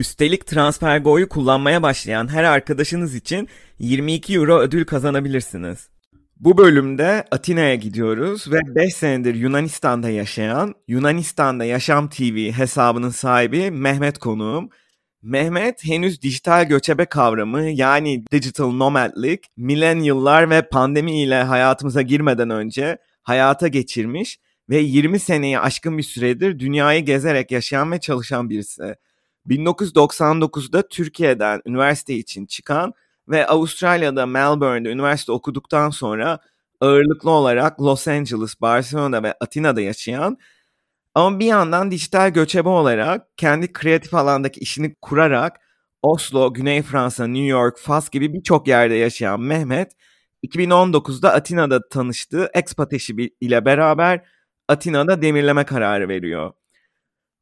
Üstelik TransferGo'yu kullanmaya başlayan her arkadaşınız için 22 euro ödül kazanabilirsiniz. Bu bölümde Atina'ya gidiyoruz ve 5 senedir Yunanistan'da yaşayan Yunanistan'da Yaşam TV hesabının sahibi Mehmet konuğum. Mehmet henüz dijital göçebe kavramı yani digital nomadlik, milenyıllar ve pandemi ile hayatımıza girmeden önce hayata geçirmiş ve 20 seneyi aşkın bir süredir dünyayı gezerek yaşayan ve çalışan birisi. 1999'da Türkiye'den üniversite için çıkan ve Avustralya'da Melbourne'de üniversite okuduktan sonra ağırlıklı olarak Los Angeles, Barcelona ve Atina'da yaşayan ama bir yandan dijital göçebe olarak kendi kreatif alandaki işini kurarak Oslo, Güney Fransa, New York, Fas gibi birçok yerde yaşayan Mehmet 2019'da Atina'da tanıştığı expat eşi ile beraber Atina'da demirleme kararı veriyor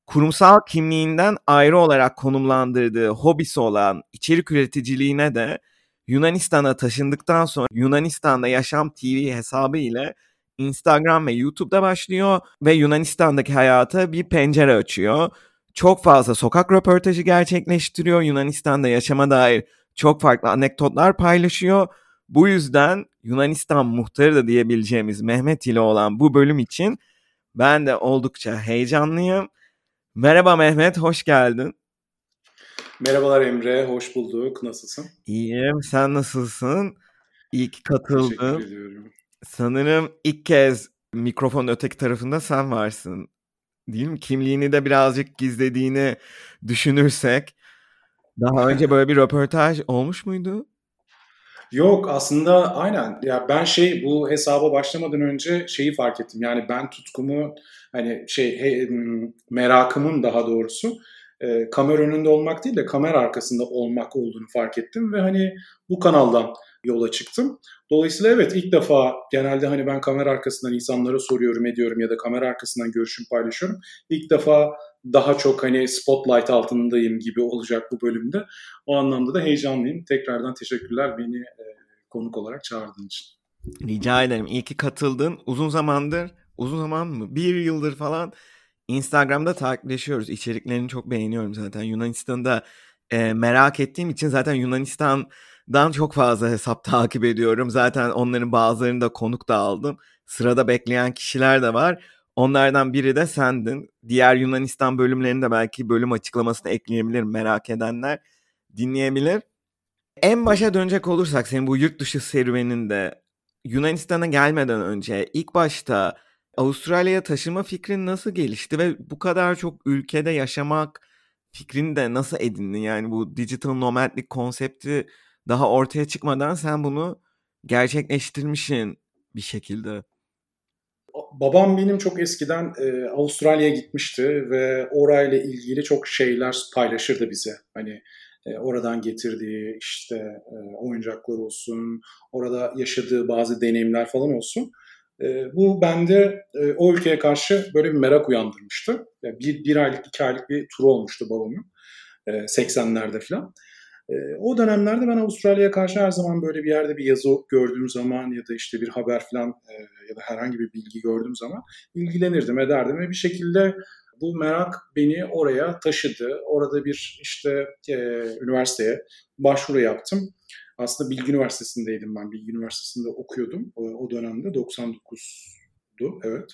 kurumsal kimliğinden ayrı olarak konumlandırdığı hobisi olan içerik üreticiliğine de Yunanistan'a taşındıktan sonra Yunanistan'da Yaşam TV hesabı ile Instagram ve YouTube'da başlıyor ve Yunanistan'daki hayata bir pencere açıyor. Çok fazla sokak röportajı gerçekleştiriyor. Yunanistan'da yaşama dair çok farklı anekdotlar paylaşıyor. Bu yüzden Yunanistan muhtarı da diyebileceğimiz Mehmet ile olan bu bölüm için ben de oldukça heyecanlıyım. Merhaba Mehmet, hoş geldin. Merhabalar Emre, hoş bulduk. Nasılsın? İyiyim, sen nasılsın? İyi ki katıldın. Teşekkür ediyorum. Sanırım ilk kez mikrofonun öteki tarafında sen varsın. Değil mi? Kimliğini de birazcık gizlediğini düşünürsek. Daha önce böyle bir röportaj olmuş muydu? Yok aslında aynen. Ya ben şey bu hesaba başlamadan önce şeyi fark ettim. Yani ben tutkumu hani şey he, merakımın daha doğrusu e, kamera önünde olmak değil de kamera arkasında olmak olduğunu fark ettim ve hani bu kanaldan yola çıktım. Dolayısıyla evet ilk defa genelde hani ben kamera arkasından insanlara soruyorum ediyorum ya da kamera arkasından görüşüm paylaşıyorum. İlk defa daha çok hani spotlight altındayım gibi olacak bu bölümde. O anlamda da heyecanlıyım. Tekrardan teşekkürler beni e, konuk olarak çağırdığın için. Rica ederim. İyi ki katıldın. Uzun zamandır, uzun zaman mı? Bir yıldır falan Instagram'da takipleşiyoruz. İçeriklerini çok beğeniyorum zaten. Yunanistan'da e, merak ettiğim için zaten Yunanistan'dan çok fazla hesap takip ediyorum. Zaten onların bazılarını da konuk da aldım. Sırada bekleyen kişiler de var. Onlardan biri de sendin. Diğer Yunanistan bölümlerini de belki bölüm açıklamasına ekleyebilirim merak edenler dinleyebilir. En başa dönecek olursak senin bu yurt dışı serüveninde Yunanistan'a gelmeden önce ilk başta Avustralya'ya taşıma fikrin nasıl gelişti ve bu kadar çok ülkede yaşamak fikrini de nasıl edindin? Yani bu digital nomadlik konsepti daha ortaya çıkmadan sen bunu gerçekleştirmişsin bir şekilde. Babam benim çok eskiden e, Avustralya'ya gitmişti ve orayla ilgili çok şeyler paylaşırdı bize. Hani e, oradan getirdiği işte e, oyuncaklar olsun, orada yaşadığı bazı deneyimler falan olsun. E, bu bende e, o ülkeye karşı böyle bir merak uyandırmıştı. Bir, bir aylık, iki aylık bir tur olmuştu babamın. E, 80'lerde falan. E, o dönemlerde ben Avustralya'ya karşı her zaman böyle bir yerde bir yazı gördüğüm zaman ya da işte bir haber falan e, ya da herhangi bir bilgi gördüğüm zaman ilgilenirdim, ederdim ve bir şekilde bu merak beni oraya taşıdı. Orada bir işte e, üniversiteye başvuru yaptım. Aslında Bilgi Üniversitesi'ndeydim ben. Bilgi Üniversitesi'nde okuyordum o, dönemde. 99'du evet.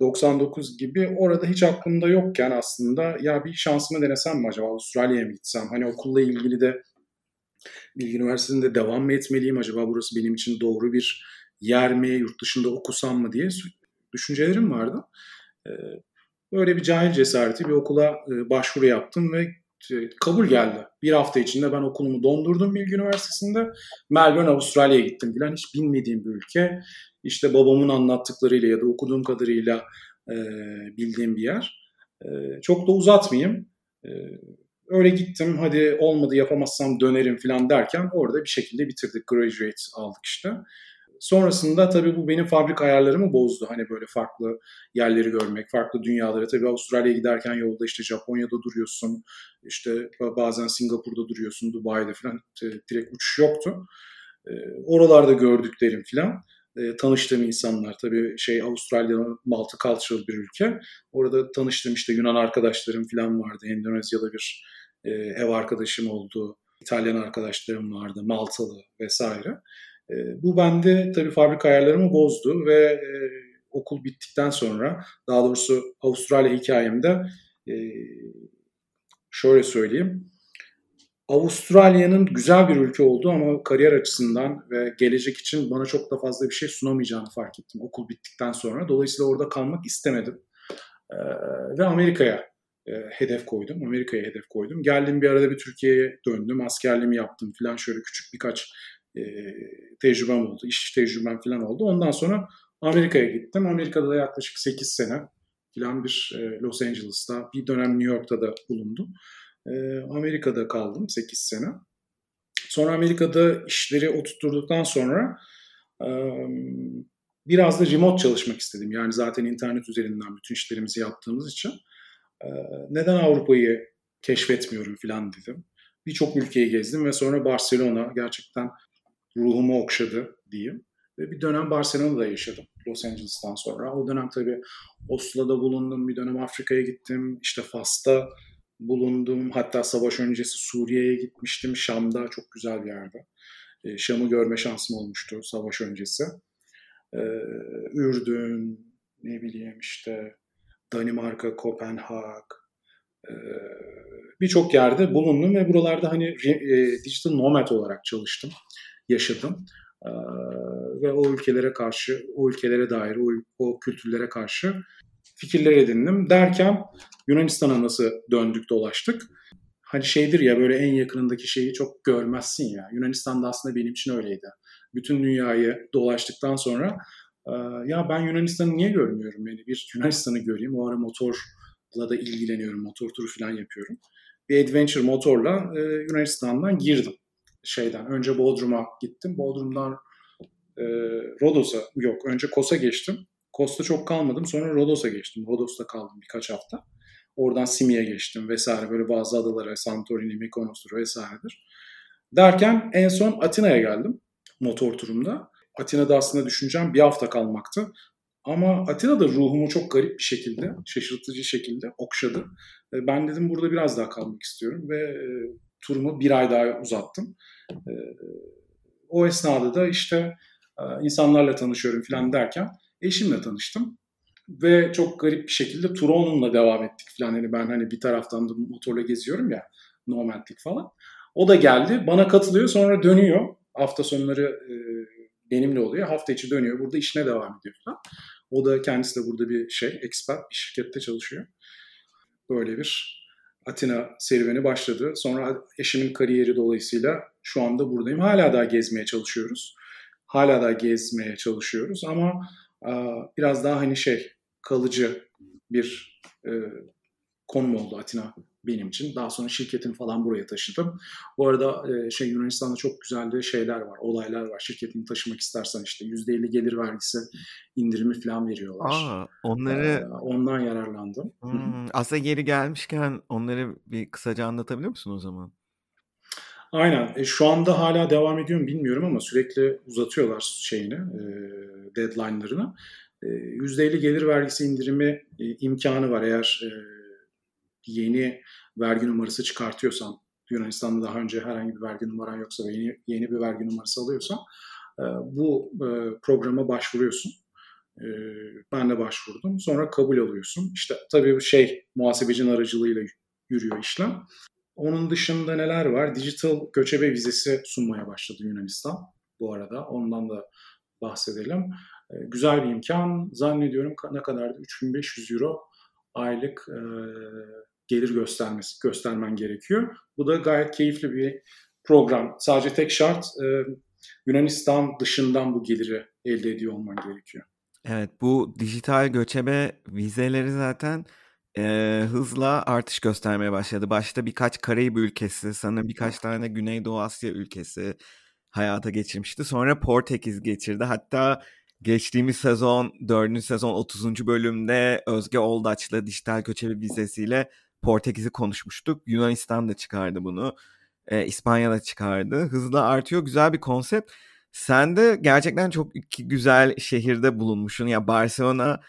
99 gibi orada hiç aklımda yokken aslında ya bir şansımı denesem mi acaba Avustralya'ya mı gitsem? Hani okulla ilgili de Bilgi Üniversitesi'nde devam mı etmeliyim? Acaba burası benim için doğru bir yer mi? Yurt dışında okusam mı diye düşüncelerim vardı. Böyle bir cahil cesareti bir okula e, başvuru yaptım ve kabul geldi. Bir hafta içinde ben okulumu dondurdum Bilgi Üniversitesi'nde. Melbourne, Avustralya'ya gittim filan. Hiç bilmediğim bir ülke. İşte babamın anlattıklarıyla ya da okuduğum kadarıyla e, bildiğim bir yer. E, çok da uzatmayayım. E, öyle gittim hadi olmadı yapamazsam dönerim falan derken orada bir şekilde bitirdik. Graduate aldık işte. Sonrasında tabii bu benim fabrik ayarlarımı bozdu. Hani böyle farklı yerleri görmek, farklı dünyaları. Tabii Avustralya'ya giderken yolda işte Japonya'da duruyorsun. işte bazen Singapur'da duruyorsun, Dubai'de falan. Direkt uçuş yoktu. Ee, oralarda gördüklerim falan. E, tanıştığım insanlar tabii şey Avustralya multicultural bir ülke. Orada tanıştığım işte Yunan arkadaşlarım falan vardı. Endonezyalı bir e, ev arkadaşım oldu. İtalyan arkadaşlarım vardı. Maltalı vesaire. E, bu bende tabii fabrika ayarlarımı bozdu ve e, okul bittikten sonra daha doğrusu Avustralya hikayemde e, şöyle söyleyeyim. Avustralya'nın güzel bir ülke olduğu ama kariyer açısından ve gelecek için bana çok da fazla bir şey sunamayacağını fark ettim okul bittikten sonra. Dolayısıyla orada kalmak istemedim. Ee, ve Amerika'ya e, hedef koydum. Amerika'ya hedef koydum. Geldim bir arada bir Türkiye'ye döndüm. Askerliğimi yaptım falan şöyle küçük birkaç e, tecrübem oldu. iş tecrübem falan oldu. Ondan sonra Amerika'ya gittim. Amerika'da da yaklaşık 8 sene falan bir e, Los Angeles'ta bir dönem New York'ta da bulundum. E, Amerika'da kaldım 8 sene. Sonra Amerika'da işleri oturturduktan sonra e, biraz da remote çalışmak istedim. Yani zaten internet üzerinden bütün işlerimizi yaptığımız için. Neden Avrupa'yı keşfetmiyorum falan dedim. Birçok ülkeyi gezdim ve sonra Barcelona gerçekten ruhumu okşadı diyeyim. Ve bir dönem Barcelona'da yaşadım Los Angeles'tan sonra. O dönem tabii Oslo'da bulundum, bir dönem Afrika'ya gittim. İşte Fas'ta bulundum. Hatta savaş öncesi Suriye'ye gitmiştim. Şam'da çok güzel bir yerde. E, Şam'ı görme şansım olmuştu savaş öncesi. E, Ürdün, ne bileyim işte Danimarka, Kopenhag, e, birçok yerde bulundum ve buralarda hani e, digital nomad olarak çalıştım, yaşadım. Ve o ülkelere karşı, o ülkelere dair, o, o kültürlere karşı fikirler edindim. Derken Yunanistan'a nasıl döndük dolaştık. Hani şeydir ya böyle en yakınındaki şeyi çok görmezsin ya. Yunanistan da aslında benim için öyleydi. Bütün dünyayı dolaştıktan sonra ya ben Yunanistan'ı niye görmüyorum? Yani bir Yunanistan'ı göreyim. O ara motorla da ilgileniyorum. Motor turu falan yapıyorum. Bir adventure motorla Yunanistan'dan girdim. Şeyden önce Bodrum'a gittim. Bodrum'dan Rodos'a yok önce Kos'a geçtim. Kos'ta çok kalmadım. Sonra Rodos'a geçtim. Rodos'ta kaldım birkaç hafta. Oradan Simi'ye geçtim vesaire. Böyle bazı adalara Santorini, Mykonos'tur vesairedir. Derken en son Atina'ya geldim motor turumda. Atina'da aslında düşüneceğim bir hafta kalmaktı. Ama Atina'da ruhumu çok garip bir şekilde, şaşırtıcı şekilde okşadı. E, ben dedim burada biraz daha kalmak istiyorum ve e, turumu bir ay daha uzattım. E, o esnada da işte insanlarla tanışıyorum falan derken eşimle tanıştım. Ve çok garip bir şekilde tura onunla devam ettik falan. Yani ben hani bir taraftan da motorla geziyorum ya, nomadlik falan. O da geldi, bana katılıyor, sonra dönüyor. Hafta sonları e, benimle oluyor. Hafta içi dönüyor, burada işine devam ediyor falan. O da kendisi de burada bir şey, expert bir şirkette çalışıyor. Böyle bir Atina serüveni başladı. Sonra eşimin kariyeri dolayısıyla şu anda buradayım. Hala daha gezmeye çalışıyoruz. Hala daha gezmeye çalışıyoruz ama biraz daha hani şey kalıcı bir e, konum oldu Atina benim için. Daha sonra şirketim falan buraya taşıdım. Bu arada e, şey Yunanistan'da çok güzel de şeyler var, olaylar var. Şirketini taşımak istersen işte %50 gelir vergisi indirimi falan veriyorlar. Aa, onları ee, ondan yararlandım. Hmm, aslında geri gelmişken onları bir kısaca anlatabilir misin o zaman? Aynen. E, şu anda hala devam ediyor mu bilmiyorum ama sürekli uzatıyorlar şeyini, e, deadline'larını. E, %50 gelir vergisi indirimi e, imkanı var eğer e, yeni vergi numarası çıkartıyorsan, Yunanistan'da daha önce herhangi bir vergi numaran yoksa ve yeni, yeni bir vergi numarası alıyorsan e, bu e, programa başvuruyorsun. E, ben de başvurdum. Sonra kabul alıyorsun. İşte tabii şey muhasebecinin aracılığıyla yürüyor işlem. Onun dışında neler var? Digital göçebe vizesi sunmaya başladı Yunanistan bu arada. Ondan da bahsedelim. Güzel bir imkan. Zannediyorum ne kadardı? 3500 euro aylık gelir göstermesi göstermen gerekiyor. Bu da gayet keyifli bir program. Sadece tek şart e, Yunanistan dışından bu geliri elde ediyor olman gerekiyor. Evet bu dijital göçebe vizeleri zaten e, hızla artış göstermeye başladı. Başta birkaç Karayip ülkesi, sanırım birkaç tane Güneydoğu Asya ülkesi hayata geçirmişti. Sonra Portekiz geçirdi. Hatta geçtiğimiz sezon 4. sezon 30. bölümde Özge Oldaç'la dijital göçebe vizesiyle Portekiz'i konuşmuştuk. Yunanistan da çıkardı bunu. E, İspanya da çıkardı. Hızla artıyor. Güzel bir konsept. Sen de gerçekten çok iki güzel şehirde bulunmuşsun. Ya Barcelona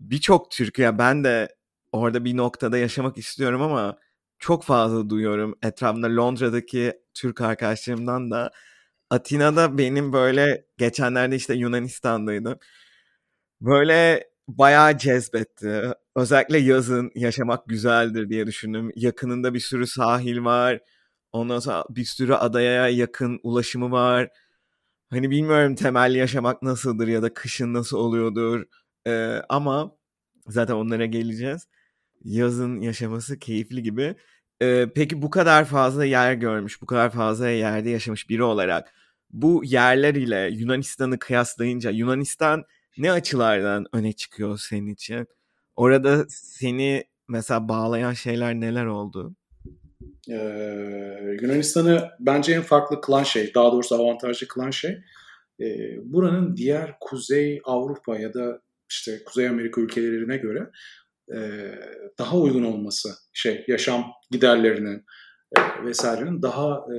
birçok Türk ya ben de orada bir noktada yaşamak istiyorum ama çok fazla duyuyorum etrafımda Londra'daki Türk arkadaşlarımdan da Atina'da benim böyle geçenlerde işte Yunanistan'daydım. Böyle bayağı cezbetti. Özellikle yazın yaşamak güzeldir diye düşündüm. Yakınında bir sürü sahil var. Ondan sonra bir sürü adaya yakın ulaşımı var. Hani bilmiyorum temel yaşamak nasıldır ya da kışın nasıl oluyordur. Ee, ama zaten onlara geleceğiz. Yazın yaşaması keyifli gibi. Ee, peki bu kadar fazla yer görmüş, bu kadar fazla yerde yaşamış biri olarak bu yerler ile Yunanistan'ı kıyaslayınca Yunanistan ne açılardan öne çıkıyor senin için? Orada seni mesela bağlayan şeyler neler oldu? Ee, Yunanistan'ı bence en farklı kılan şey, daha doğrusu avantajlı kılan şey, e, buranın diğer Kuzey Avrupa ya da işte Kuzey Amerika ülkelerine göre e, daha uygun olması, şey yaşam giderlerinin e, vesairenin daha e,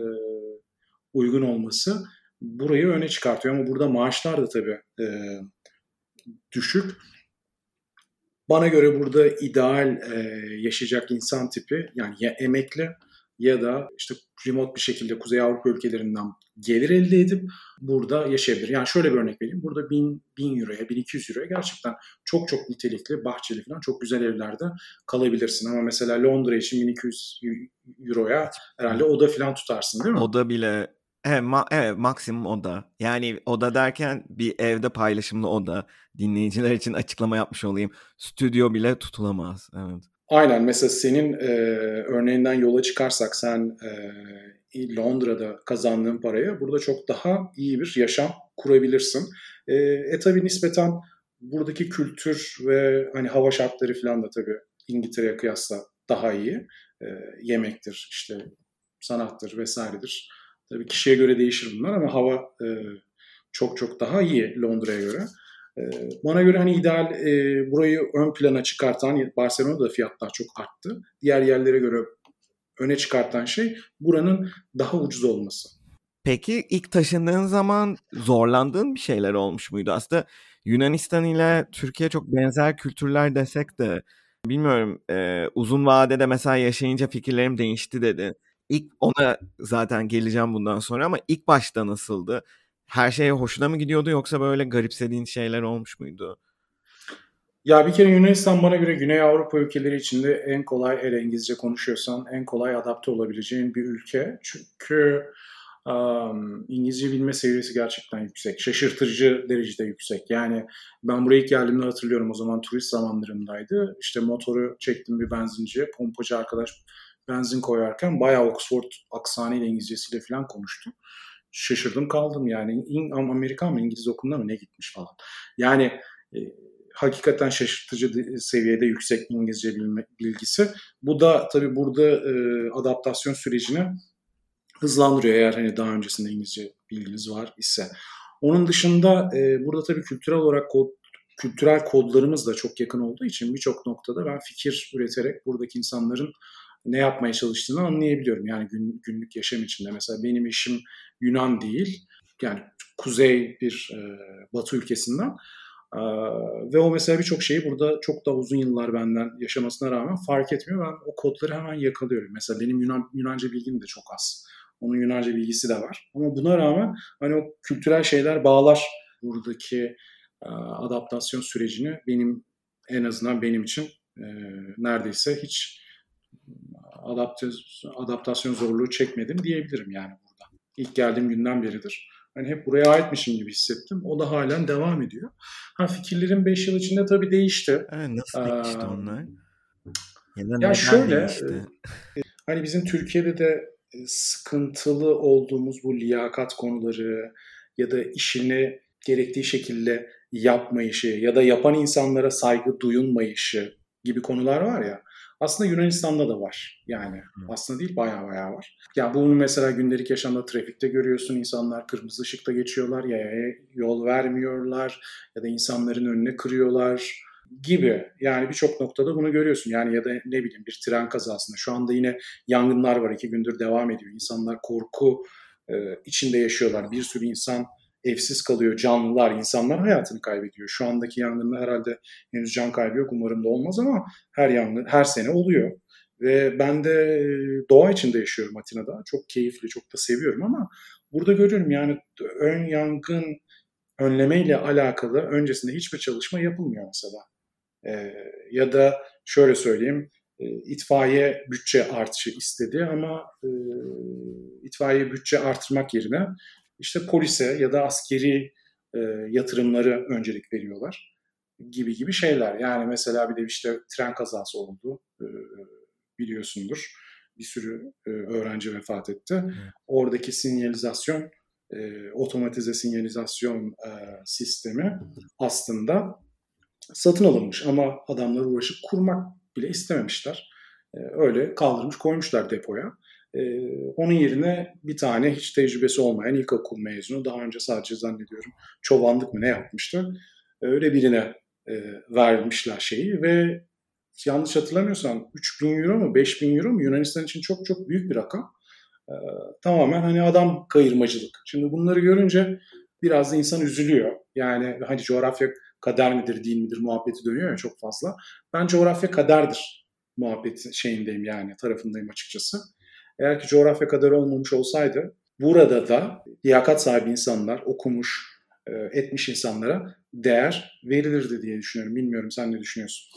uygun olması burayı öne çıkartıyor. Ama burada maaşlar da tabii e, düşük. Bana göre burada ideal e, yaşayacak insan tipi yani ya emekli ya da işte remote bir şekilde Kuzey Avrupa ülkelerinden gelir elde edip burada yaşayabilir. Yani şöyle bir örnek vereyim. Burada 1000, 1000 euroya, 1200 euroya gerçekten çok çok nitelikli, bahçeli falan çok güzel evlerde kalabilirsin. Ama mesela Londra için 1200 euroya herhalde oda falan tutarsın değil mi? Oda bile Evet, ma evet maksimum oda. Yani oda derken bir evde paylaşımlı oda. Dinleyiciler için açıklama yapmış olayım. Stüdyo bile tutulamaz. Evet. Aynen mesela senin e, örneğinden yola çıkarsak sen e, Londra'da kazandığın paraya burada çok daha iyi bir yaşam kurabilirsin. E, e tabi nispeten buradaki kültür ve hani hava şartları falan da tabii İngiltere'ye kıyasla daha iyi. E, yemektir, işte sanattır vesairedir. Tabii kişiye göre değişir bunlar ama hava e, çok çok daha iyi Londra'ya göre. E, bana göre hani ideal e, burayı ön plana çıkartan Barcelona'da fiyatlar çok arttı. Diğer yerlere göre öne çıkartan şey buranın daha ucuz olması. Peki ilk taşındığın zaman zorlandığın bir şeyler olmuş muydu? Aslında Yunanistan ile Türkiye çok benzer kültürler desek de bilmiyorum e, uzun vadede mesela yaşayınca fikirlerim değişti dedi. İlk ona zaten geleceğim bundan sonra ama ilk başta nasıldı? Her şeye hoşuna mı gidiyordu yoksa böyle garipsediğin şeyler olmuş muydu? Ya bir kere Yunanistan bana göre Güney Avrupa ülkeleri içinde en kolay eğer İngilizce konuşuyorsan en kolay adapte olabileceğin bir ülke. Çünkü um, İngilizce bilme seviyesi gerçekten yüksek. Şaşırtıcı derecede yüksek. Yani ben buraya ilk geldiğimde hatırlıyorum o zaman turist zamanlarımdaydı. İşte motoru çektim bir benzinciye. Pompacı arkadaş benzin koyarken bayağı Oxford aksanıyla İngilizcesiyle falan konuştu. Şaşırdım kaldım yani. Amerikan mı İngiliz okuluna mı ne gitmiş falan. Yani e, hakikaten şaşırtıcı seviyede yüksek İngilizce bilme, bilgisi. Bu da tabii burada e, adaptasyon sürecini hızlandırıyor eğer hani daha öncesinde İngilizce bilginiz var ise. Onun dışında e, burada tabii kültürel olarak kod, kültürel kodlarımız da çok yakın olduğu için birçok noktada ben fikir üreterek buradaki insanların ne yapmaya çalıştığını anlayabiliyorum. Yani gün, günlük yaşam içinde mesela benim eşim Yunan değil. Yani kuzey bir e, batı ülkesinden. E, ve o mesela birçok şeyi burada çok da uzun yıllar benden yaşamasına rağmen fark etmiyor. Ben o kodları hemen yakalıyorum. Mesela benim Yunan, Yunanca bilgim de çok az. Onun Yunanca bilgisi de var. Ama buna rağmen hani o kültürel şeyler bağlar buradaki e, adaptasyon sürecini benim en azından benim için e, neredeyse hiç adaptasyon, adaptasyon zorluğu çekmedim diyebilirim yani burada. İlk geldiğim günden beridir. Hani hep buraya aitmişim gibi hissettim. O da halen devam ediyor. Ha fikirlerim 5 yıl içinde tabii değişti. Evet, nasıl değişti ee, onlar? Ya, ya şöyle değişti? Hani bizim Türkiye'de de sıkıntılı olduğumuz bu liyakat konuları ya da işini gerektiği şekilde yapmayışı ya da yapan insanlara saygı duyulmayışı gibi konular var ya. Aslında Yunanistan'da da var. Yani aslında değil bayağı bayağı var. Ya bunu mesela gündelik yaşamda trafikte görüyorsun. İnsanlar kırmızı ışıkta geçiyorlar, yaya yol vermiyorlar ya da insanların önüne kırıyorlar gibi. Yani birçok noktada bunu görüyorsun. Yani ya da ne bileyim bir tren kazasında. Şu anda yine yangınlar var. iki gündür devam ediyor. İnsanlar korku içinde yaşıyorlar. Bir sürü insan evsiz kalıyor. Canlılar, insanlar hayatını kaybediyor. Şu andaki yangında herhalde henüz can kaybı yok. Umarım da olmaz ama her yangın her sene oluyor. Ve ben de doğa içinde yaşıyorum Atina'da. Çok keyifli, çok da seviyorum ama burada görüyorum yani ön yangın önleme ile alakalı öncesinde hiçbir çalışma yapılmıyor mesela. Ee, ya da şöyle söyleyeyim, itfaiye bütçe artışı istedi ama e, itfaiye bütçe artırmak yerine işte polise ya da askeri e, yatırımları öncelik veriyorlar gibi gibi şeyler. Yani mesela bir de işte tren kazası oldu e, biliyorsundur. Bir sürü e, öğrenci vefat etti. Hı. Oradaki sinyalizasyon, e, otomatize sinyalizasyon e, sistemi aslında satın alınmış ama adamlar uğraşıp kurmak bile istememişler. E, öyle kaldırmış koymuşlar depoya. E, onun yerine bir tane hiç tecrübesi olmayan ilkokul mezunu daha önce sadece zannediyorum çobanlık mı ne yapmıştı. Öyle birine e, vermişler şeyi ve yanlış hatırlamıyorsam 3000 euro mu 5000 euro mu Yunanistan için çok çok büyük bir rakam. E, tamamen hani adam kayırmacılık. Şimdi bunları görünce biraz da insan üzülüyor. Yani hani coğrafya kader midir değil midir muhabbeti dönüyor ya çok fazla. Ben coğrafya kaderdir muhabbeti şeyindeyim yani tarafındayım açıkçası. Eğer ki coğrafya kadar olmamış olsaydı burada da liyakat sahibi insanlar, okumuş, e, etmiş insanlara değer verilirdi diye düşünüyorum. Bilmiyorum sen ne düşünüyorsun?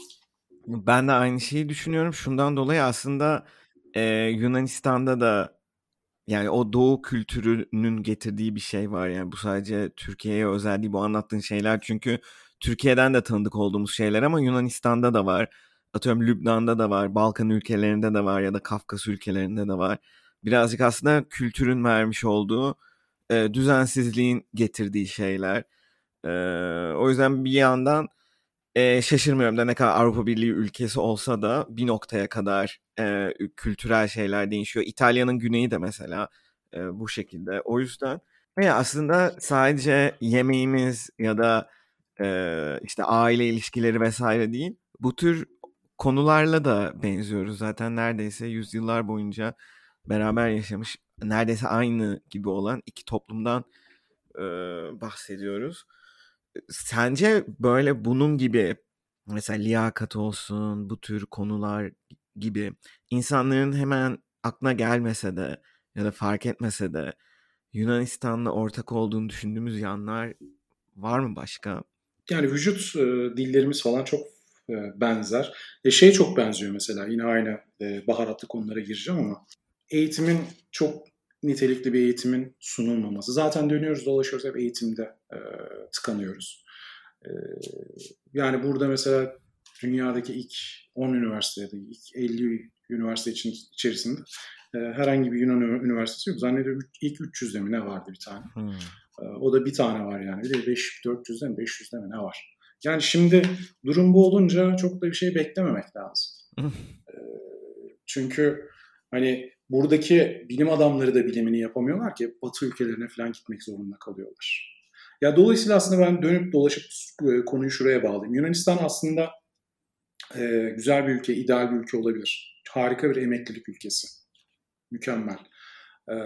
Ben de aynı şeyi düşünüyorum. Şundan dolayı aslında e, Yunanistan'da da yani o doğu kültürünün getirdiği bir şey var. Yani bu sadece Türkiye'ye özel değil bu anlattığın şeyler. Çünkü Türkiye'den de tanıdık olduğumuz şeyler ama Yunanistan'da da var atıyorum Lübnan'da da var, Balkan ülkelerinde de var ya da Kafkas ülkelerinde de var. Birazcık aslında kültürün vermiş olduğu e, düzensizliğin getirdiği şeyler. E, o yüzden bir yandan e, şaşırmıyorum da ne kadar Avrupa Birliği ülkesi olsa da bir noktaya kadar e, kültürel şeyler değişiyor. İtalya'nın güneyi de mesela e, bu şekilde. O yüzden ve aslında sadece yemeğimiz ya da e, işte aile ilişkileri vesaire değil. Bu tür konularla da benziyoruz. Zaten neredeyse yüzyıllar boyunca beraber yaşamış, neredeyse aynı gibi olan iki toplumdan e, bahsediyoruz. Sence böyle bunun gibi mesela liyakat olsun, bu tür konular gibi insanların hemen aklına gelmese de ya da fark etmese de Yunanistan'la ortak olduğunu düşündüğümüz yanlar var mı başka? Yani vücut e, dillerimiz falan çok benzer. E şey çok benziyor mesela yine aynı e, baharatlı konulara gireceğim ama eğitimin çok nitelikli bir eğitimin sunulmaması. Zaten dönüyoruz dolaşıyoruz hep eğitimde e, tıkanıyoruz. E, yani burada mesela dünyadaki ilk 10 üniversitede, ilk 50 üniversite için içerisinde e, herhangi bir Yunan üniversitesi yok. Zannediyorum ilk 300'de mi ne vardı bir tane. Hmm. E, o da bir tane var yani. Bir de 5, 400'de mi 500'de mi ne var. Yani şimdi durum bu olunca çok da bir şey beklememek lazım. Çünkü hani buradaki bilim adamları da bilimini yapamıyorlar ki Batı ülkelerine falan gitmek zorunda kalıyorlar. Ya dolayısıyla aslında ben dönüp dolaşıp konuyu şuraya bağlayayım. Yunanistan aslında e, güzel bir ülke, ideal bir ülke olabilir. Harika bir emeklilik ülkesi. Mükemmel. E,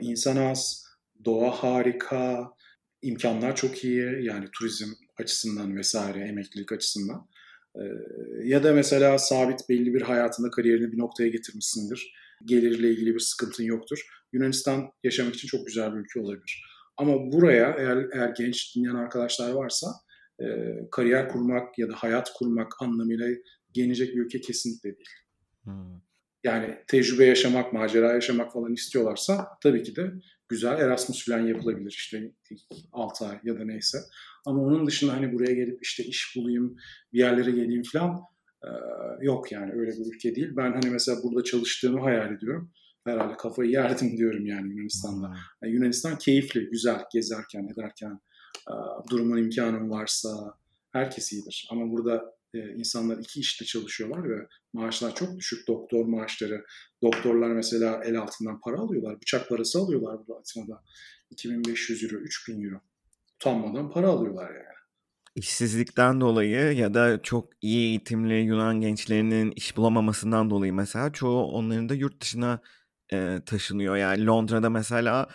insan az, doğa harika, imkanlar çok iyi. Yani turizm açısından vesaire, emeklilik açısından. Ee, ya da mesela sabit belli bir hayatında kariyerini bir noktaya getirmişsindir. Gelirle ilgili bir sıkıntın yoktur. Yunanistan yaşamak için çok güzel bir ülke olabilir. Ama buraya eğer, eğer genç dinleyen arkadaşlar varsa e, kariyer kurmak ya da hayat kurmak anlamıyla gelecek bir ülke kesinlikle değil. Hmm. Yani tecrübe yaşamak, macera yaşamak falan istiyorlarsa tabii ki de güzel Erasmus falan yapılabilir işte 6 ay ya da neyse. Ama onun dışında hani buraya gelip işte iş bulayım, bir yerlere geleyim falan e, yok yani öyle bir ülke değil. Ben hani mesela burada çalıştığımı hayal ediyorum. Herhalde kafayı yerdim diyorum yani Yunanistan'da. Hmm. Yani Yunanistan keyifli, güzel gezerken, ederken, e, durumun imkanın varsa herkes iyidir. Ama burada e, insanlar iki işte çalışıyorlar ve maaşlar çok düşük. Doktor maaşları. Doktorlar mesela el altından para alıyorlar. Bıçak parası alıyorlar burada Atina'da. 2500 euro, 3000 euro. Utanmadan para alıyorlar yani. İşsizlikten dolayı ya da çok iyi eğitimli Yunan gençlerinin iş bulamamasından dolayı mesela çoğu onların da yurt dışına e, taşınıyor. Yani Londra'da mesela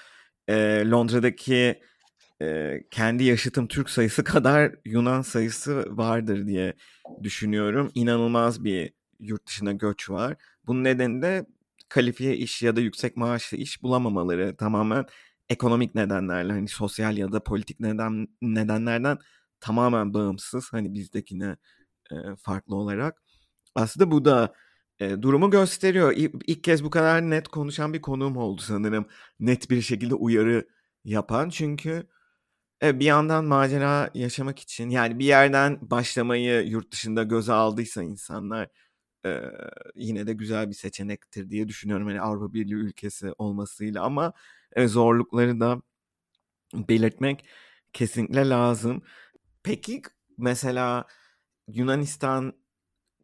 e, Londra'daki e, kendi yaşıtım Türk sayısı kadar Yunan sayısı vardır diye düşünüyorum. İnanılmaz bir yurt dışına göç var. Bunun nedeni de kalifiye iş ya da yüksek maaşlı iş bulamamaları tamamen ekonomik nedenlerle hani sosyal ya da politik neden nedenlerden tamamen bağımsız hani bizdekine e, farklı olarak. Aslında bu da e, durumu gösteriyor. İlk, ilk kez bu kadar net konuşan bir konuğum oldu sanırım. Net bir şekilde uyarı yapan çünkü e, bir yandan macera yaşamak için yani bir yerden başlamayı yurt dışında göze aldıysa insanlar e, yine de güzel bir seçenektir diye düşünüyorum. Yani Avrupa Birliği ülkesi olmasıyla ama zorlukları da belirtmek kesinlikle lazım. Peki mesela Yunanistan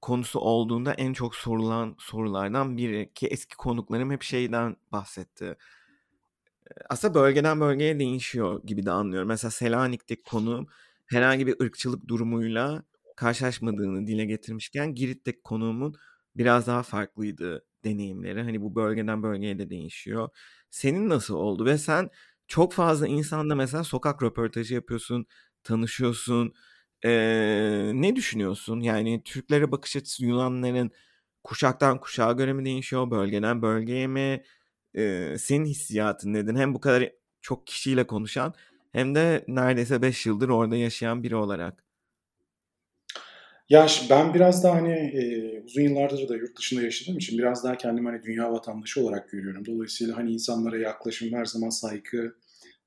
konusu olduğunda en çok sorulan sorulardan biri ki eski konuklarım hep şeyden bahsetti. Aslında bölgeden bölgeye değişiyor gibi de anlıyorum. Mesela Selanik'teki konu herhangi bir ırkçılık durumuyla karşılaşmadığını dile getirmişken Girit'teki konuğumun biraz daha farklıydı deneyimleri. Hani bu bölgeden bölgeye de değişiyor. Senin nasıl oldu ve sen çok fazla insanla mesela sokak röportajı yapıyorsun, tanışıyorsun. Ee, ne düşünüyorsun? Yani Türklere bakış açısı Yunanların kuşaktan kuşağa göre mi değişiyor? Bölgeden bölgeye mi? Ee, senin hissiyatın nedir? Hem bu kadar çok kişiyle konuşan hem de neredeyse 5 yıldır orada yaşayan biri olarak. Ya ben biraz daha hani e, uzun yıllardır da yurt dışında yaşadığım için biraz daha kendimi hani dünya vatandaşı olarak görüyorum. Dolayısıyla hani insanlara yaklaşım her zaman saygı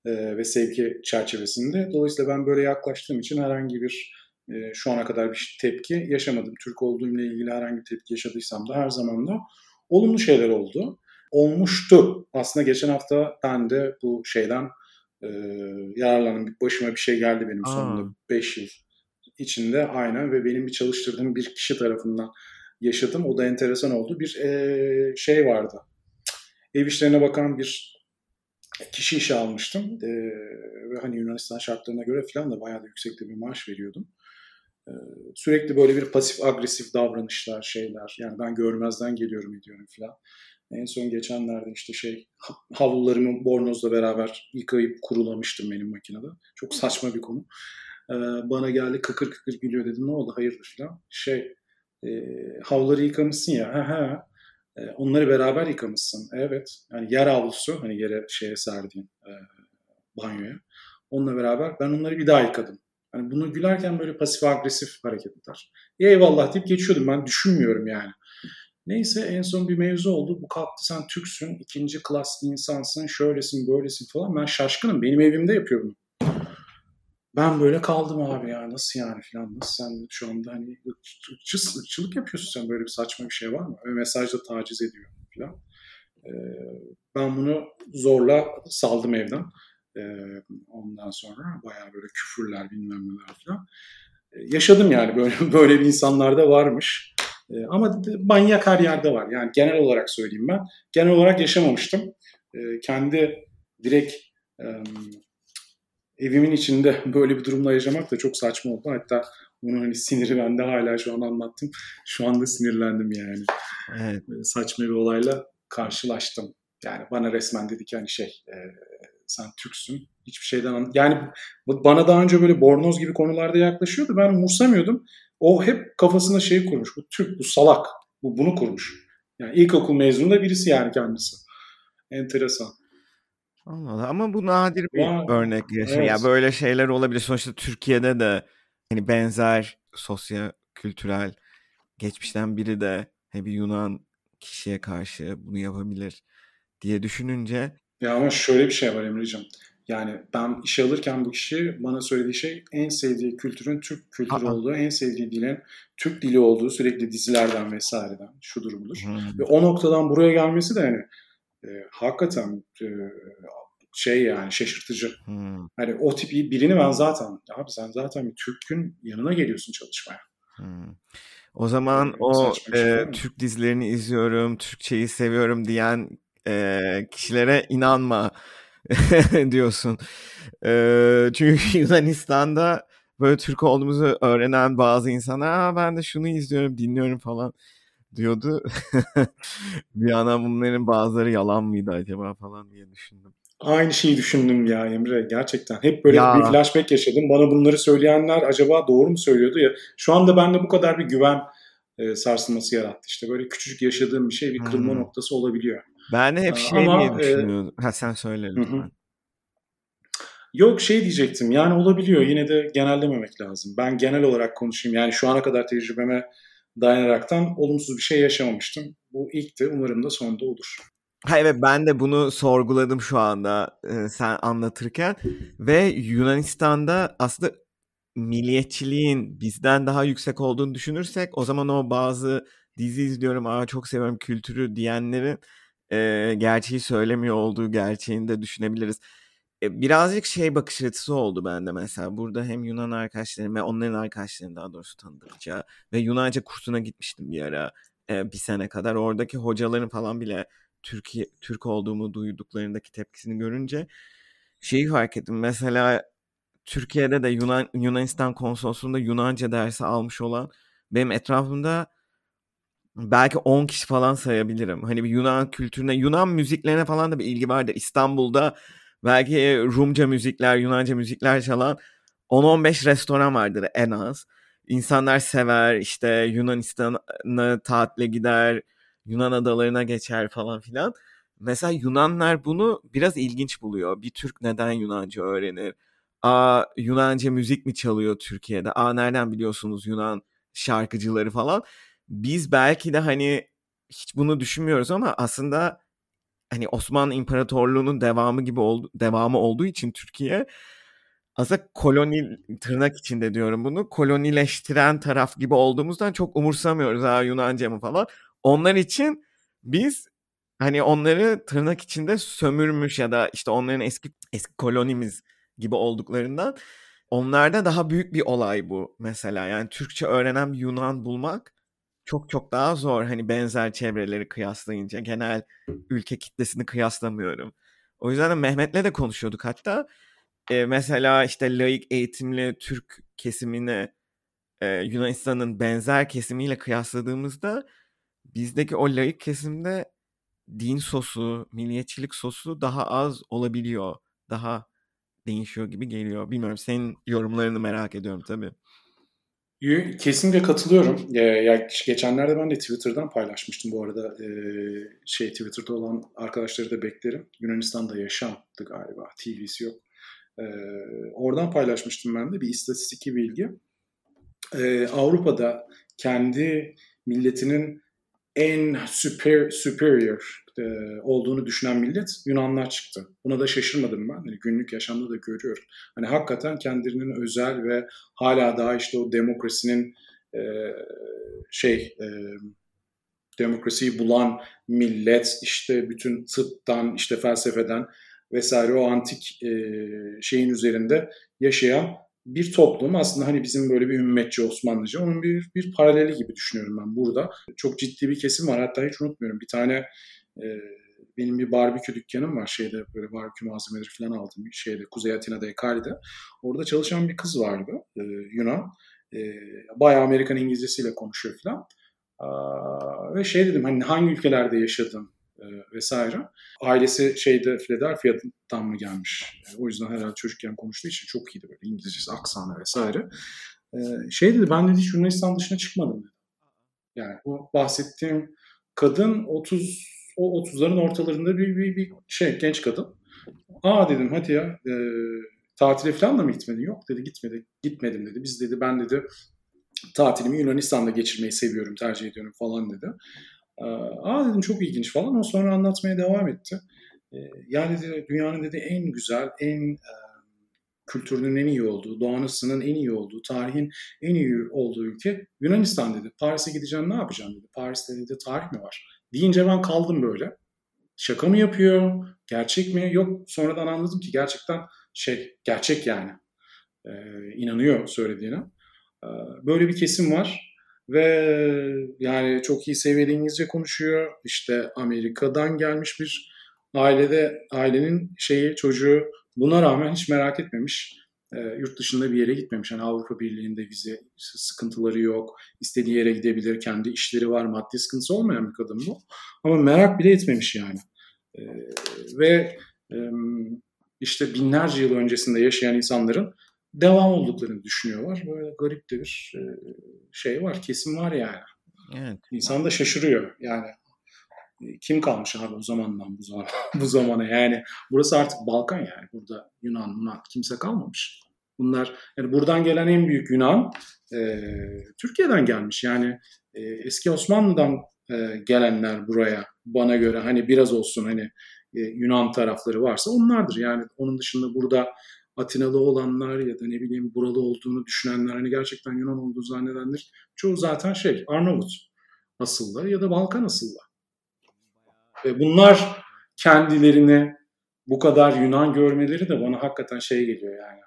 e, ve sevgi çerçevesinde. Dolayısıyla ben böyle yaklaştığım için herhangi bir e, şu ana kadar bir tepki yaşamadım. Türk olduğumla ilgili herhangi bir tepki yaşadıysam da her zaman da olumlu şeyler oldu. Olmuştu. Aslında geçen hafta ben de bu şeyden e, yararlandım. Başıma bir şey geldi benim Aa. sonunda 5 yıl içinde aynen ve benim bir çalıştırdığım bir kişi tarafından yaşadım. O da enteresan oldu. Bir e, şey vardı. Ev işlerine bakan bir kişi işe almıştım. E, ve hani Yunanistan şartlarına göre falan da bayağı da yüksekte bir maaş veriyordum. E, sürekli böyle bir pasif agresif davranışlar, şeyler. Yani ben görmezden geliyorum ediyorum falan. En son geçenlerde işte şey havlularımı bornozla beraber yıkayıp kurulamıştım benim makinede. Çok saçma bir konu. Ee, bana geldi kıkır kıkır gülüyor dedim ne oldu hayırdır falan. Şey e, havluları yıkamışsın ya. Ha, ha. E, onları beraber yıkamışsın. Evet. Yani yer havlusu hani yere şeye serdiğin e, banyoya. Onunla beraber ben onları bir daha yıkadım. Hani bunu gülerken böyle pasif agresif hareketler. Eyvallah deyip geçiyordum. Ben düşünmüyorum yani. Neyse en son bir mevzu oldu. Bu kalktı sen Türksün, ikinci klas insansın, şöylesin, böylesin falan. Ben şaşkınım. Benim evimde yapıyor bunu. Ben böyle kaldım abi ya nasıl yani falan nasıl sen şu anda hani ırkçı, ırkçılık yapıyorsun sen böyle bir saçma bir şey var mı? Ve mesajda taciz ediyor falan. Ee, ben bunu zorla saldım evden. Ee, ondan sonra bayağı böyle küfürler bilmem neler falan. Ee, yaşadım yani böyle böyle bir insanlar da varmış. Ama manyak her yerde var. Yani genel olarak söyleyeyim ben. Genel olarak yaşamamıştım. Kendi direkt evimin içinde böyle bir durumla yaşamak da çok saçma oldu. Hatta onun hani siniri bende hala şu an anlattım. Şu anda sinirlendim yani. Evet. Saçma bir olayla karşılaştım. Yani bana resmen dedi ki hani şey e, sen Türksün. Hiçbir şeyden an- yani bana daha önce böyle bornoz gibi konularda yaklaşıyordu. Ben umursamıyordum. O hep kafasında şey kurmuş. Bu Türk, bu salak. Bu bunu kurmuş. Yani ilkokul mezunu da birisi yani kendisi. Enteresan. Allah. Ama bu nadir bir ya, örnek yaşa. Evet. Ya böyle şeyler olabilir. Sonuçta Türkiye'de de hani benzer sosyo kültürel geçmişten biri de bir Yunan kişiye karşı bunu yapabilir diye düşününce. Ya ama şöyle bir şey var Emre'ciğim. Yani ben işe alırken bu kişi bana söylediği şey en sevdiği kültürün Türk kültürü olduğu, en sevdiği dilin Türk dili olduğu sürekli dizilerden vesaireden şu durumudur. Hmm. Ve o noktadan buraya gelmesi de yani e, hakikaten e, şey yani şaşırtıcı. Hmm. Hani o tip birini ben zaten abi sen zaten bir Türk'ün yanına geliyorsun çalışmaya. Hmm. O zaman Ee, o şey e, mi? Türk dizilerini izliyorum, Türkçeyi seviyorum diyen e, kişilere inanma diyorsun. E, çünkü Yunanistan'da böyle Türk olduğumuzu öğrenen bazı insanlar Aa, ben de şunu izliyorum, dinliyorum falan diyordu. Bir ana bunların bazıları yalan mıydı acaba falan diye düşündüm. Aynı şeyi düşündüm ya Emre gerçekten. Hep böyle Ya bir flashback yaşadım. Bana bunları söyleyenler acaba doğru mu söylüyordu ya. Şu anda bende bu kadar bir güven e, sarsılması yarattı. İşte böyle küçücük yaşadığım bir şey bir kırılma hmm. noktası olabiliyor. ben de hep Aa, şey diye Ama e, düşünüyordum. Ha sen söyle hı. lütfen. Yok şey diyecektim yani olabiliyor yine de genellememek lazım. Ben genel olarak konuşayım yani şu ana kadar tecrübeme dayanaraktan olumsuz bir şey yaşamamıştım. Bu ilkti umarım da sonda olur. Ha evet ben de bunu sorguladım şu anda e, sen anlatırken ve Yunanistan'da aslında milliyetçiliğin bizden daha yüksek olduğunu düşünürsek o zaman o bazı dizi izliyorum aa çok seviyorum kültürü diyenlerin e, gerçeği söylemiyor olduğu gerçeğini de düşünebiliriz. E, birazcık şey bakış açısı oldu bende mesela. Burada hem Yunan arkadaşlarım ve onların arkadaşlarını daha doğrusu tanıdıkça ve Yunanca kursuna gitmiştim bir ara e, bir sene kadar. Oradaki hocaların falan bile Türkiye Türk olduğumu duyduklarındaki tepkisini görünce şeyi fark ettim. Mesela Türkiye'de de Yunan Yunanistan konsolosluğunda Yunanca dersi almış olan benim etrafımda belki 10 kişi falan sayabilirim. Hani bir Yunan kültürüne, Yunan müziklerine falan da bir ilgi vardır. İstanbul'da belki Rumca müzikler, Yunanca müzikler çalan 10-15 restoran vardır en az. İnsanlar sever işte Yunanistan'a tatile gider, Yunan adalarına geçer falan filan. Mesela Yunanlar bunu biraz ilginç buluyor. Bir Türk neden Yunanca öğrenir? Aa Yunanca müzik mi çalıyor Türkiye'de? Aa nereden biliyorsunuz Yunan şarkıcıları falan? Biz belki de hani hiç bunu düşünmüyoruz ama aslında hani Osmanlı İmparatorluğu'nun devamı gibi oldu, devamı olduğu için Türkiye aslında koloni tırnak içinde diyorum bunu kolonileştiren taraf gibi olduğumuzdan çok umursamıyoruz ha Yunanca mı falan. Onlar için biz hani onları tırnak içinde sömürmüş ya da işte onların eski eski kolonimiz gibi olduklarından onlarda daha büyük bir olay bu mesela. Yani Türkçe öğrenen bir Yunan bulmak çok çok daha zor. Hani benzer çevreleri kıyaslayınca genel ülke kitlesini kıyaslamıyorum. O yüzden de Mehmet'le de konuşuyorduk hatta. E, mesela işte laik eğitimli Türk kesimini e, Yunanistan'ın benzer kesimiyle kıyasladığımızda bizdeki o laik kesimde din sosu, milliyetçilik sosu daha az olabiliyor. Daha değişiyor gibi geliyor. Bilmiyorum senin yorumlarını merak ediyorum tabii. Kesinlikle katılıyorum. Ee, ya geçenlerde ben de Twitter'dan paylaşmıştım bu arada. Ee, şey Twitter'da olan arkadaşları da beklerim. Yunanistan'da yaşamdı galiba. TV'si yok. Ee, oradan paylaşmıştım ben de bir istatistik bilgi. Avrupa'da kendi milletinin en super, superior e, olduğunu düşünen millet Yunanlar çıktı. Buna da şaşırmadım ben. Yani günlük yaşamda da görüyorum. Hani hakikaten kendilerinin özel ve hala daha işte o demokrasinin e, şey e, demokrasiyi bulan millet işte bütün tıptan işte felsefeden vesaire o antik e, şeyin üzerinde yaşayan bir toplum aslında hani bizim böyle bir ümmetçi Osmanlıca onun bir, bir paraleli gibi düşünüyorum ben burada. Çok ciddi bir kesim var hatta hiç unutmuyorum bir tane e, benim bir barbekü dükkanım var şeyde böyle barbekü malzemeleri falan aldım şeyde Kuzey Atina'da Ekali'de. Orada çalışan bir kız vardı e, Yunan. E, bayağı Amerikan İngilizcesiyle konuşuyor falan. Aa, ve şey dedim hani hangi ülkelerde yaşadın e, vesaire. Ailesi şeyde Philadelphia'dan mı gelmiş? E, o yüzden herhalde çocukken konuştuğu için çok iyiydi böyle İngilizcesi, aksanı vesaire. E, şey dedi ben dedi Yunanistan dışına çıkmadım. Yani o bahsettiğim kadın 30 o 30'ların ortalarında bir, bir, bir şey genç kadın. Aa dedim hadi ya e, tatile falan da mı gitmedin? Yok dedi gitmedi, gitmedim dedi. Biz dedi ben dedi tatilimi Yunanistan'da geçirmeyi seviyorum, tercih ediyorum falan dedi. Aa dedim çok ilginç falan. O sonra anlatmaya devam etti. Yani dedi, dünyanın dedi en güzel, en kültürünün en iyi olduğu, doğanısının en iyi olduğu, tarihin en iyi olduğu ülke Yunanistan dedi. Paris'e gideceğim ne yapacağım dedi. Paris'te dedi tarih mi var? Deyince ben kaldım böyle. Şaka mı yapıyor? Gerçek mi? Yok sonradan anladım ki gerçekten şey gerçek yani. Ee, inanıyor söylediğine. Böyle bir kesim var ve yani çok iyi seviyede İngilizce konuşuyor. İşte Amerika'dan gelmiş bir ailede ailenin şeyi çocuğu buna rağmen hiç merak etmemiş. E, yurt dışında bir yere gitmemiş. Yani Avrupa Birliği'nde vize sıkıntıları yok. İstediği yere gidebilir. Kendi işleri var. Maddi sıkıntısı olmayan bir kadın bu. Ama merak bile etmemiş yani. E, ve e, işte binlerce yıl öncesinde yaşayan insanların devam olduklarını düşünüyorlar. Böyle garip de bir e, şey var, kesim var yani. Evet. İnsan da şaşırıyor yani. E, kim kalmış abi o zamandan bu zamana, bu zamana yani burası artık Balkan yani burada Yunan Yunan kimse kalmamış. Bunlar yani buradan gelen en büyük Yunan e, Türkiye'den gelmiş yani e, eski Osmanlı'dan e, gelenler buraya bana göre hani biraz olsun hani e, Yunan tarafları varsa onlardır yani onun dışında burada Atinalı olanlar ya da ne bileyim buralı olduğunu düşünenler hani gerçekten Yunan olduğu zannedenler çoğu zaten şey Arnavut asıllı ya da Balkan asıllı. Ve bunlar kendilerini bu kadar Yunan görmeleri de bana hakikaten şey geliyor yani.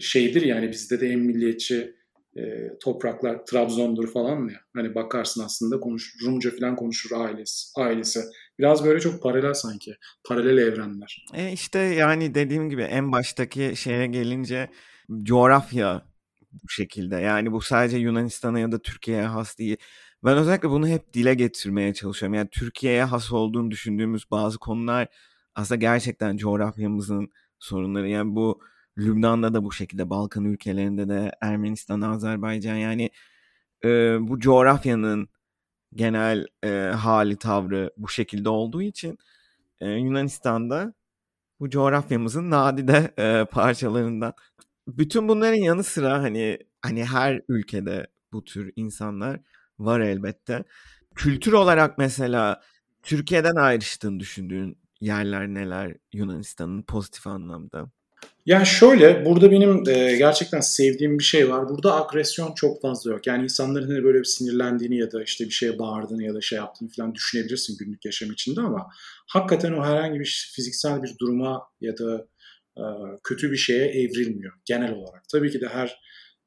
Şeydir yani bizde de en milliyetçi e, topraklar Trabzon'dur falan ya. Hani bakarsın aslında konuş, Rumca falan konuşur ailesi. ailesi. Biraz böyle çok paralel sanki. Paralel evrenler. E işte yani dediğim gibi en baştaki şeye gelince coğrafya bu şekilde. Yani bu sadece Yunanistan'a ya da Türkiye'ye has değil. Ben özellikle bunu hep dile getirmeye çalışıyorum. Yani Türkiye'ye has olduğunu düşündüğümüz bazı konular aslında gerçekten coğrafyamızın sorunları. Yani bu Lübnan'da da bu şekilde, Balkan ülkelerinde de, Ermenistan, Azerbaycan yani e, bu coğrafyanın genel e, hali, tavrı bu şekilde olduğu için e, Yunanistan'da bu coğrafyamızın nadide e, parçalarından. Bütün bunların yanı sıra hani hani her ülkede bu tür insanlar var elbette. Kültür olarak mesela Türkiye'den ayrıştığını düşündüğün yerler neler Yunanistan'ın pozitif anlamda? Yani şöyle burada benim e, gerçekten sevdiğim bir şey var. Burada agresyon çok fazla yok. Yani insanların hani böyle bir sinirlendiğini ya da işte bir şeye bağırdığını ya da şey yaptığını falan düşünebilirsin günlük yaşam içinde ama hakikaten o herhangi bir fiziksel bir duruma ya da e, kötü bir şeye evrilmiyor genel olarak. Tabii ki de her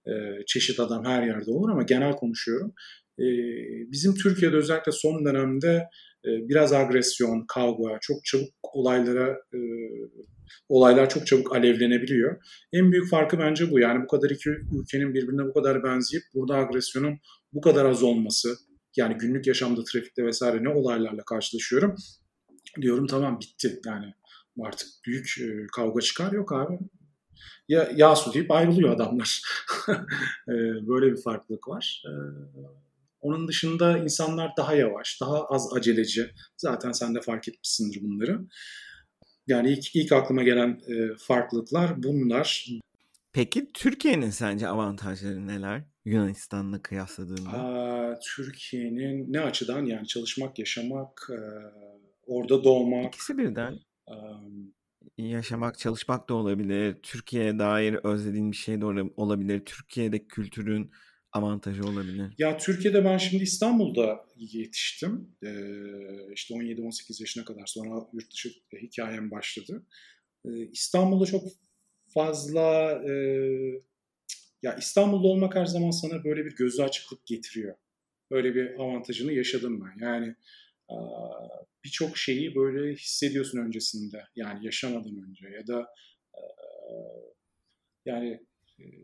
e, çeşit adam her yerde olur ama genel konuşuyorum. E, bizim Türkiye'de özellikle son dönemde e, biraz agresyon, kavga, çok çabuk olaylara e, olaylar çok çabuk alevlenebiliyor. En büyük farkı bence bu. Yani bu kadar iki ülkenin birbirine bu kadar benzeyip burada agresyonun bu kadar az olması. Yani günlük yaşamda trafikte vesaire ne olaylarla karşılaşıyorum. Diyorum tamam bitti. Yani artık büyük e, kavga çıkar yok abi. Ya yağ su deyip ayrılıyor adamlar. E, böyle bir farklılık var. E, onun dışında insanlar daha yavaş, daha az aceleci. Zaten sen de fark etmişsindir bunları. Yani ilk, ilk aklıma gelen e, farklılıklar bunlar. Peki Türkiye'nin sence avantajları neler Yunanistan'la kıyasladığında? Türkiye'nin ne açıdan yani çalışmak, yaşamak, e, orada doğmak. İkisi birden. Um, yaşamak, çalışmak da olabilir. Türkiye'ye dair özlediğin bir şey de olabilir. Türkiye'deki kültürün avantajı olabilir? Ya Türkiye'de ben şimdi İstanbul'da yetiştim. Ee, işte 17-18 yaşına kadar sonra yurt dışı hikayem başladı. Ee, İstanbul'da çok fazla e, ya İstanbul'da olmak her zaman sana böyle bir gözü açıklık getiriyor. Böyle bir avantajını yaşadım ben. Yani birçok şeyi böyle hissediyorsun öncesinde. Yani yaşamadan önce ya da yani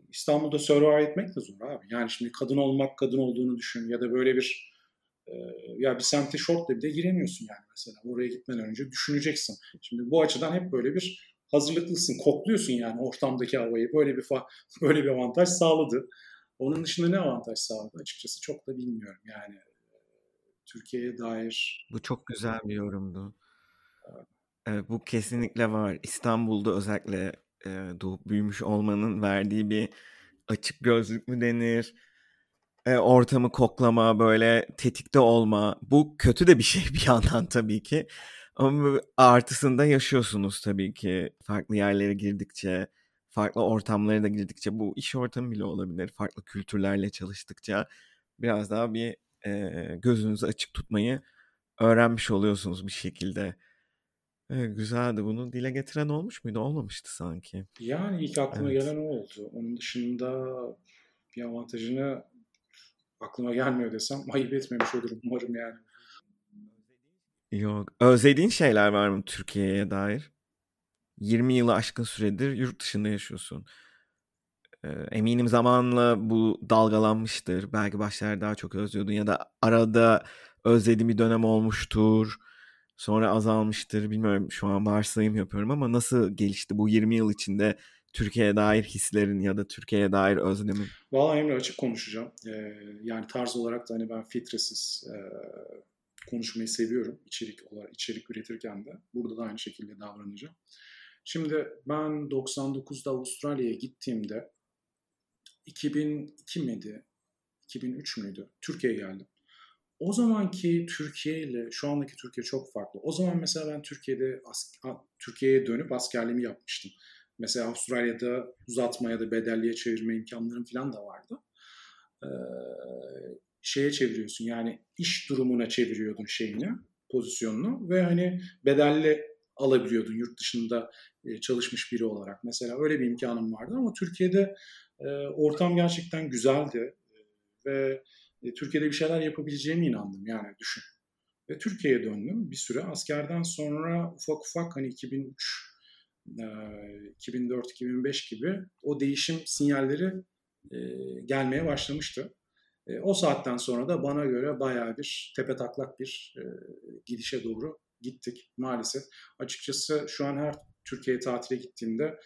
İstanbul'da survive etmek de zor abi. Yani şimdi kadın olmak, kadın olduğunu düşün ya da böyle bir e, ya bir semte şortla bir de giremiyorsun yani mesela. Oraya gitmeden önce düşüneceksin. Şimdi bu açıdan hep böyle bir hazırlıklısın, kokluyorsun yani ortamdaki havayı. Böyle bir böyle bir avantaj sağladı. Onun dışında ne avantaj sağladı açıkçası çok da bilmiyorum yani. Türkiye'ye dair. Bu çok güzel bir yorumdu. Evet, bu kesinlikle var. İstanbul'da özellikle e, doğup büyümüş olmanın verdiği bir açık gözlük mü denir? E, ortamı koklama, böyle tetikte olma. Bu kötü de bir şey bir yandan tabii ki. Ama artısında yaşıyorsunuz tabii ki. Farklı yerlere girdikçe, farklı ortamlara da girdikçe. Bu iş ortamı bile olabilir. Farklı kültürlerle çalıştıkça biraz daha bir e, gözünüzü açık tutmayı öğrenmiş oluyorsunuz bir şekilde. Evet, güzeldi. Bunu dile getiren olmuş muydu? Olmamıştı sanki. Yani ilk aklıma Evet. gelen o oldu. Onun dışında bir avantajını aklıma gelmiyor desem ayıp etmemiş olurum umarım yani. Yok. Özlediğin şeyler var mı Türkiye'ye dair? 20 yılı aşkın süredir yurt dışında yaşıyorsun. Eminim zamanla bu dalgalanmıştır. Belki başlarda daha çok özlüyordun ya da arada özlediğin bir dönem olmuştur. Sonra azalmıştır. Bilmiyorum şu an varsayım yapıyorum ama nasıl gelişti bu 20 yıl içinde Türkiye'ye dair hislerin ya da Türkiye'ye dair özlemin? Valla Emre açık konuşacağım. Ee, yani tarz olarak da hani ben filtresiz e, konuşmayı seviyorum içerik olarak içerik üretirken de. Burada da aynı şekilde davranacağım. Şimdi ben 99'da Avustralya'ya gittiğimde 2002 miydi? 2003 müydü? Türkiye'ye geldim. O zamanki Türkiye ile şu andaki Türkiye çok farklı. O zaman mesela ben Türkiye'de Türkiye'ye dönüp askerliğimi yapmıştım. Mesela Avustralya'da uzatma ya da bedelliye çevirme imkanlarım falan da vardı. Ee, şeye çeviriyorsun yani iş durumuna çeviriyordun şeyini, pozisyonunu ve hani bedelli alabiliyordun yurt dışında e, çalışmış biri olarak. Mesela öyle bir imkanım vardı ama Türkiye'de e, ortam gerçekten güzeldi ve e, Türkiye'de bir şeyler yapabileceğime inandım yani düşün. Ve Türkiye'ye döndüm bir süre. Askerden sonra ufak ufak hani 2003 2004-2005 gibi o değişim sinyalleri gelmeye başlamıştı. O saatten sonra da bana göre bayağı bir tepe taklak bir gidişe doğru gittik maalesef. Açıkçası şu an her Türkiye'ye tatile gittiğimde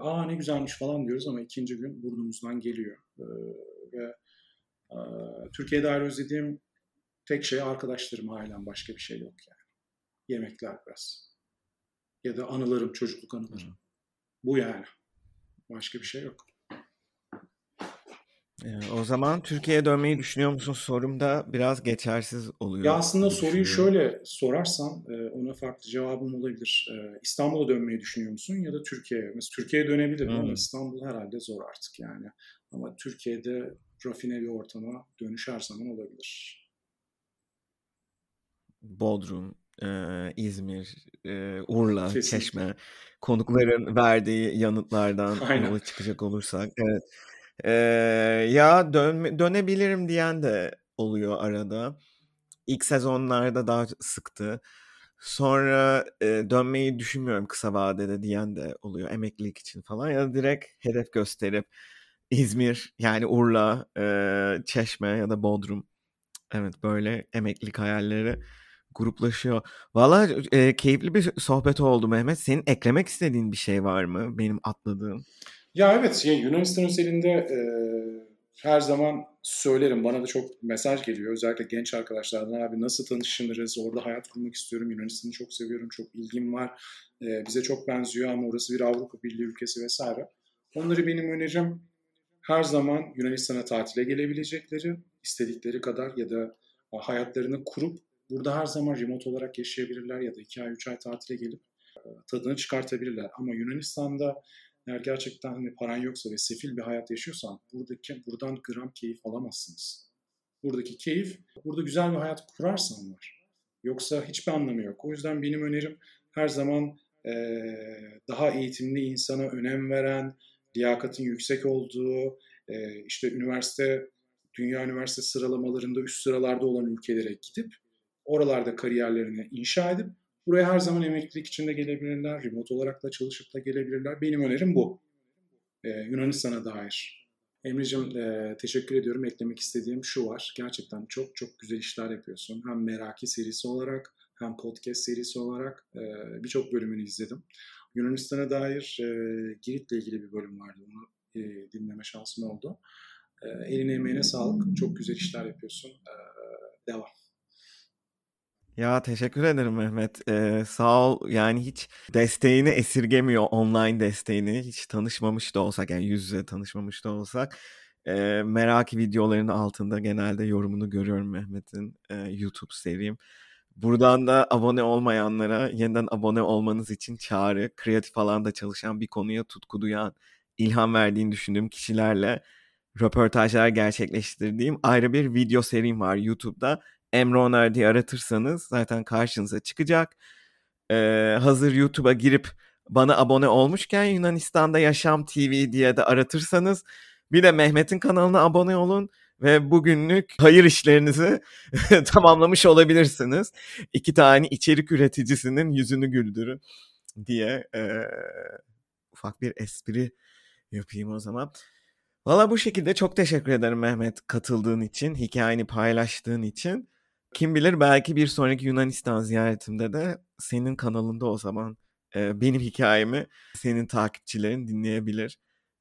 aa ne güzelmiş falan diyoruz ama ikinci gün burnumuzdan geliyor. Ve Türkiye'de ayrı özlediğim tek şey arkadaşlarım, ailem başka bir şey yok yani. Yemekler biraz. Ya da anılarım, çocukluk anılarım. Bu yani. Başka bir şey yok. O zaman Türkiye'ye dönmeyi düşünüyor musun sorum da biraz geçersiz oluyor. Ya aslında soruyu şöyle sorarsan ona farklı cevabım olabilir. İstanbul'a dönmeyi düşünüyor musun ya da Türkiye'ye? Mesela Türkiye'ye dönebilirim hmm. ama İstanbul herhalde zor artık yani. Ama Türkiye'de rafine bir ortama dönüş her zaman olabilir. Bodrum, e, İzmir, e, Urla, Kesinlikle. Çeşme konukların verdiği yanıtlardan yola çıkacak olursak. Evet. E, ya dön, dönebilirim diyen de oluyor arada. İlk sezonlarda daha sıktı. Sonra e, dönmeyi düşünmüyorum kısa vadede diyen de oluyor emeklilik için falan ya da direkt hedef gösterip İzmir yani Urla, e, Çeşme ya da Bodrum. Evet böyle emeklilik hayalleri gruplaşıyor. Valla e, keyifli bir sohbet oldu Mehmet. Senin eklemek istediğin bir şey var mı benim atladığım? Ya evet şey, Yunanistan özelinde e, her zaman söylerim. Bana da çok mesaj geliyor. Özellikle genç arkadaşlardan abi nasıl tanışırız? Orada hayat kurmak istiyorum. Yunanistan'ı çok seviyorum. Çok ilgim var. E, bize çok benziyor ama orası bir Avrupa Birliği ülkesi vesaire. Onları benim önerim her zaman Yunanistan'a tatile gelebilecekleri, istedikleri kadar ya da hayatlarını kurup burada her zaman remote olarak yaşayabilirler ya da 2 ay 3 ay tatile gelip e, tadını çıkartabilirler. Ama Yunanistan'da eğer gerçekten hani paran yoksa ve sefil bir hayat yaşıyorsan buradaki buradan gram keyif alamazsınız. Buradaki keyif burada güzel bir hayat kurarsan var. Yoksa hiçbir anlamı yok. O yüzden benim önerim her zaman e, daha eğitimli insana önem veren, liyakatın yüksek olduğu, e, işte üniversite, dünya üniversite sıralamalarında üst sıralarda olan ülkelere gidip oralarda kariyerlerini inşa edip buraya her zaman emeklilik içinde gelebilirler, remote olarak da çalışıp da gelebilirler. Benim önerim bu. Ee, Yunanistan'a dair. Emre'cim e, teşekkür ediyorum. Eklemek istediğim şu var. Gerçekten çok çok güzel işler yapıyorsun. Hem Meraki serisi olarak hem podcast serisi olarak e, birçok bölümünü izledim. Yunanistan'a dair e, Girit'le ilgili bir bölüm vardı. Onu e, dinleme şansım oldu. E, eline emeğine sağlık. Çok güzel işler yapıyorsun. E, devam. Ya teşekkür ederim Mehmet. Ee, sağ ol. Yani hiç desteğini esirgemiyor online desteğini. Hiç tanışmamış da olsak yani yüz yüze tanışmamış da olsak. E, merak videolarının altında genelde yorumunu görüyorum Mehmet'in e, YouTube serim. Buradan da abone olmayanlara yeniden abone olmanız için çağrı. Kreatif alanda çalışan bir konuya tutku duyan, ilham verdiğini düşündüğüm kişilerle röportajlar gerçekleştirdiğim ayrı bir video serim var YouTube'da. Emre Oner diye aratırsanız zaten karşınıza çıkacak. Ee, hazır YouTube'a girip bana abone olmuşken Yunanistan'da Yaşam TV diye de aratırsanız Bir de Mehmet'in kanalına abone olun ve bugünlük hayır işlerinizi tamamlamış olabilirsiniz. İki tane içerik üreticisinin yüzünü güldürün diye e, ufak bir espri yapayım o zaman. Valla bu şekilde çok teşekkür ederim Mehmet katıldığın için, hikayeni paylaştığın için. Kim bilir belki bir sonraki Yunanistan ziyaretimde de senin kanalında o zaman e, benim hikayemi senin takipçilerin dinleyebilir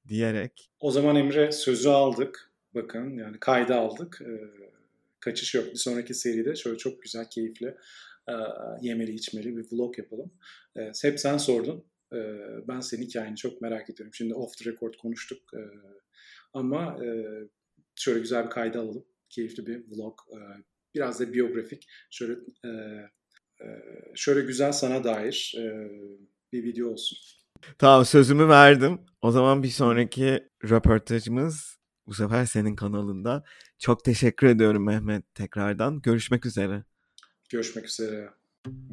diyerek. O zaman Emre sözü aldık. Bakın yani kayda aldık. Ee, kaçış yok. Bir sonraki seride şöyle çok güzel, keyifli, e, yemeli içmeli bir vlog yapalım. E, hep sen sordun. E, ben senin hikayeni çok merak ediyorum. Şimdi off the record konuştuk. E, ama e, şöyle güzel bir kayda alalım. Keyifli bir vlog. E, biraz da biyografik. Şöyle e, e, şöyle güzel sana dair e, bir video olsun. Tamam sözümü verdim. O zaman bir sonraki röportajımız bu sefer senin kanalında. Çok teşekkür ediyorum Mehmet tekrardan. Görüşmek üzere. Görüşmek üzere.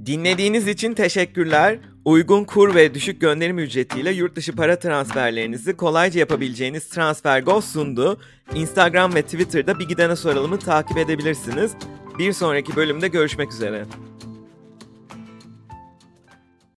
Dinlediğiniz için teşekkürler. Uygun kur ve düşük gönderim ücretiyle yurt dışı para transferlerinizi kolayca yapabileceğiniz TransferGo sundu. Instagram ve Twitter'da Bir Gidene Soralım'ı takip edebilirsiniz. Bir sonraki bölümde görüşmek üzere.